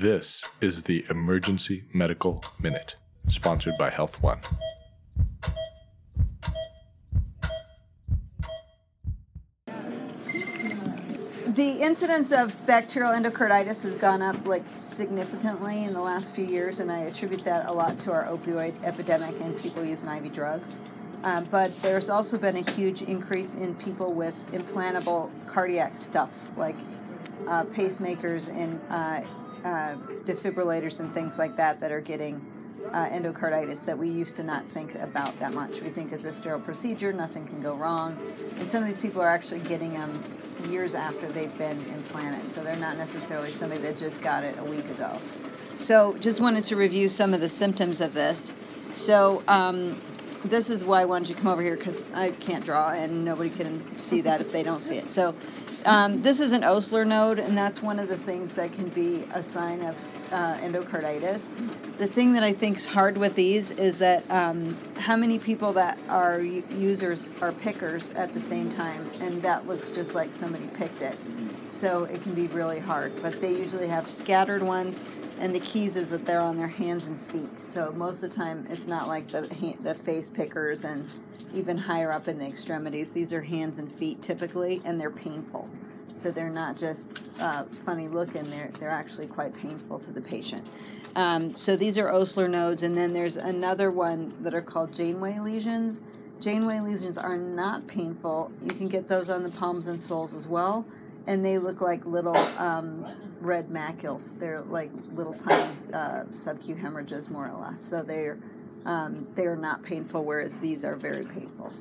This is the Emergency Medical Minute, sponsored by Health One. The incidence of bacterial endocarditis has gone up like significantly in the last few years, and I attribute that a lot to our opioid epidemic and people using IV drugs. Uh, but there's also been a huge increase in people with implantable cardiac stuff, like uh, pacemakers and uh, uh, defibrillators and things like that, that are getting uh, endocarditis that we used to not think about that much. We think it's a sterile procedure, nothing can go wrong. And some of these people are actually getting them years after they've been implanted, so they're not necessarily somebody that just got it a week ago. So, just wanted to review some of the symptoms of this. So, um, this is why I wanted you to come over here because I can't draw and nobody can see that if they don't see it. So, um, this is an Osler node, and that's one of the things that can be a sign of uh, endocarditis. The thing that I think is hard with these is that um, how many people that are users are pickers at the same time, and that looks just like somebody picked it. So it can be really hard, but they usually have scattered ones, and the keys is that they're on their hands and feet. So most of the time, it's not like the the face pickers and even higher up in the extremities. These are hands and feet typically, and they're painful. So they're not just uh, funny looking; they're they're actually quite painful to the patient. Um, so these are Osler nodes, and then there's another one that are called Janeway lesions. Janeway lesions are not painful. You can get those on the palms and soles as well, and they look like little um, red macules. They're like little tiny uh, hemorrhages, more or less. So they're um, they are not painful, whereas these are very painful.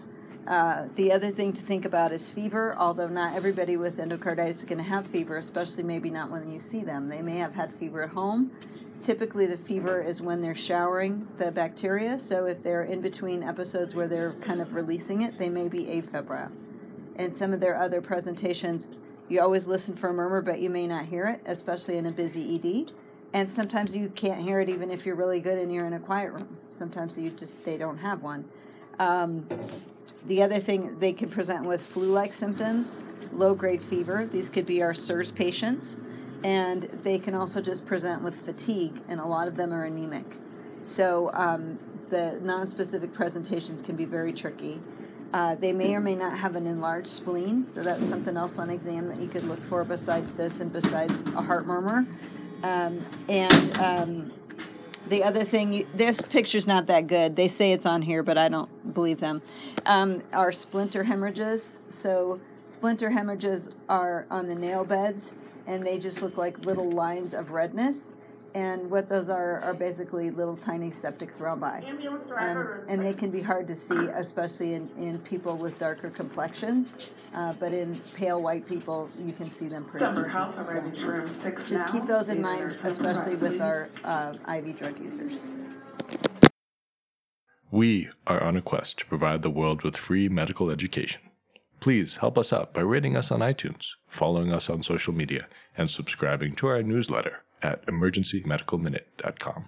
Uh, the other thing to think about is fever, although not everybody with endocarditis is going to have fever, especially maybe not when you see them. They may have had fever at home. Typically, the fever is when they're showering the bacteria, so if they're in between episodes where they're kind of releasing it, they may be afebrile. And some of their other presentations, you always listen for a murmur, but you may not hear it, especially in a busy ED and sometimes you can't hear it even if you're really good and you're in a quiet room. Sometimes you just they don't have one. Um, the other thing they can present with flu-like symptoms low grade fever these could be our SIRS patients and they can also just present with fatigue and a lot of them are anemic. So um, the non-specific presentations can be very tricky uh, they may or may not have an enlarged spleen so that's something else on exam that you could look for besides this and besides a heart murmur um, and um, the other thing, you, this picture's not that good. They say it's on here, but I don't believe them. Um, are splinter hemorrhages. So, splinter hemorrhages are on the nail beds, and they just look like little lines of redness. And what those are are basically little tiny septic thrombi. Um, and they can be hard to see, especially in, in people with darker complexions. Uh, but in pale white people, you can see them pretty Summer easy. help So already to room six just keep those in mind, especially with our uh, IV drug users. We are on a quest to provide the world with free medical education. Please help us out by rating us on iTunes, following us on social media, and subscribing to our newsletter at emergencymedicalminute.com.